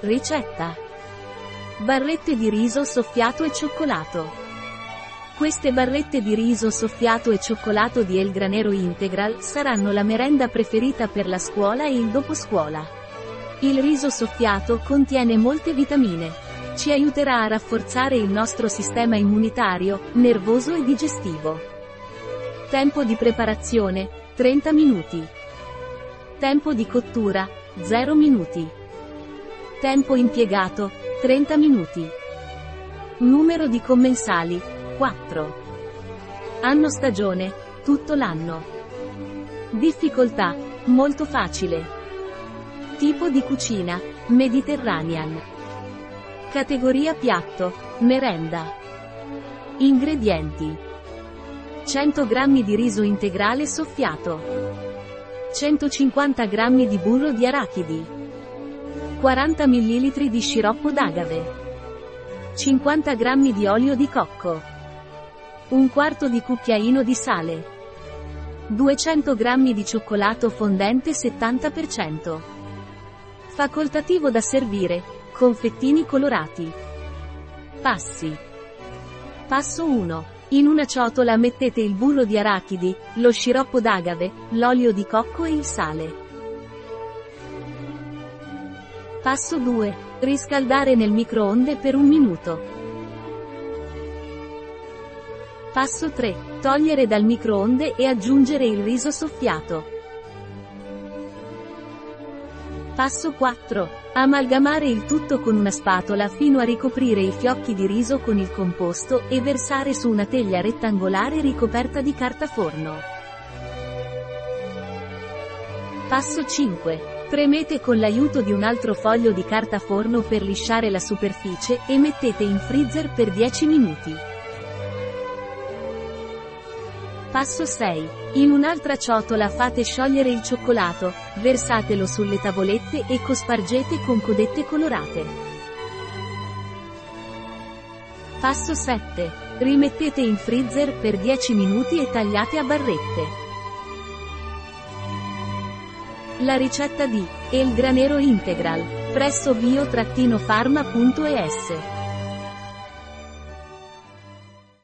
Ricetta. Barrette di riso soffiato e cioccolato. Queste barrette di riso soffiato e cioccolato di El Granero Integral saranno la merenda preferita per la scuola e il doposcuola. Il riso soffiato contiene molte vitamine. Ci aiuterà a rafforzare il nostro sistema immunitario, nervoso e digestivo. Tempo di preparazione, 30 minuti. Tempo di cottura, 0 minuti. Tempo impiegato, 30 minuti. Numero di commensali, 4. Anno stagione, tutto l'anno. Difficoltà, molto facile. Tipo di cucina, Mediterranean. Categoria piatto, merenda. Ingredienti. 100 g di riso integrale soffiato. 150 g di burro di arachidi. 40 ml di sciroppo d'agave. 50 g di olio di cocco. Un quarto di cucchiaino di sale. 200 g di cioccolato fondente 70%. Facoltativo da servire, confettini colorati. Passi. Passo 1. In una ciotola mettete il burro di arachidi, lo sciroppo d'agave, l'olio di cocco e il sale. Passo 2. Riscaldare nel microonde per un minuto. Passo 3. Togliere dal microonde e aggiungere il riso soffiato. Passo 4. Amalgamare il tutto con una spatola fino a ricoprire i fiocchi di riso con il composto e versare su una teglia rettangolare ricoperta di carta forno. Passo 5. Premete con l'aiuto di un altro foglio di carta forno per lisciare la superficie e mettete in freezer per 10 minuti. Passo 6. In un'altra ciotola fate sciogliere il cioccolato, versatelo sulle tavolette e cospargete con codette colorate. Passo 7. Rimettete in freezer per 10 minuti e tagliate a barrette. La ricetta di El Granero Integral presso bio-pharma.es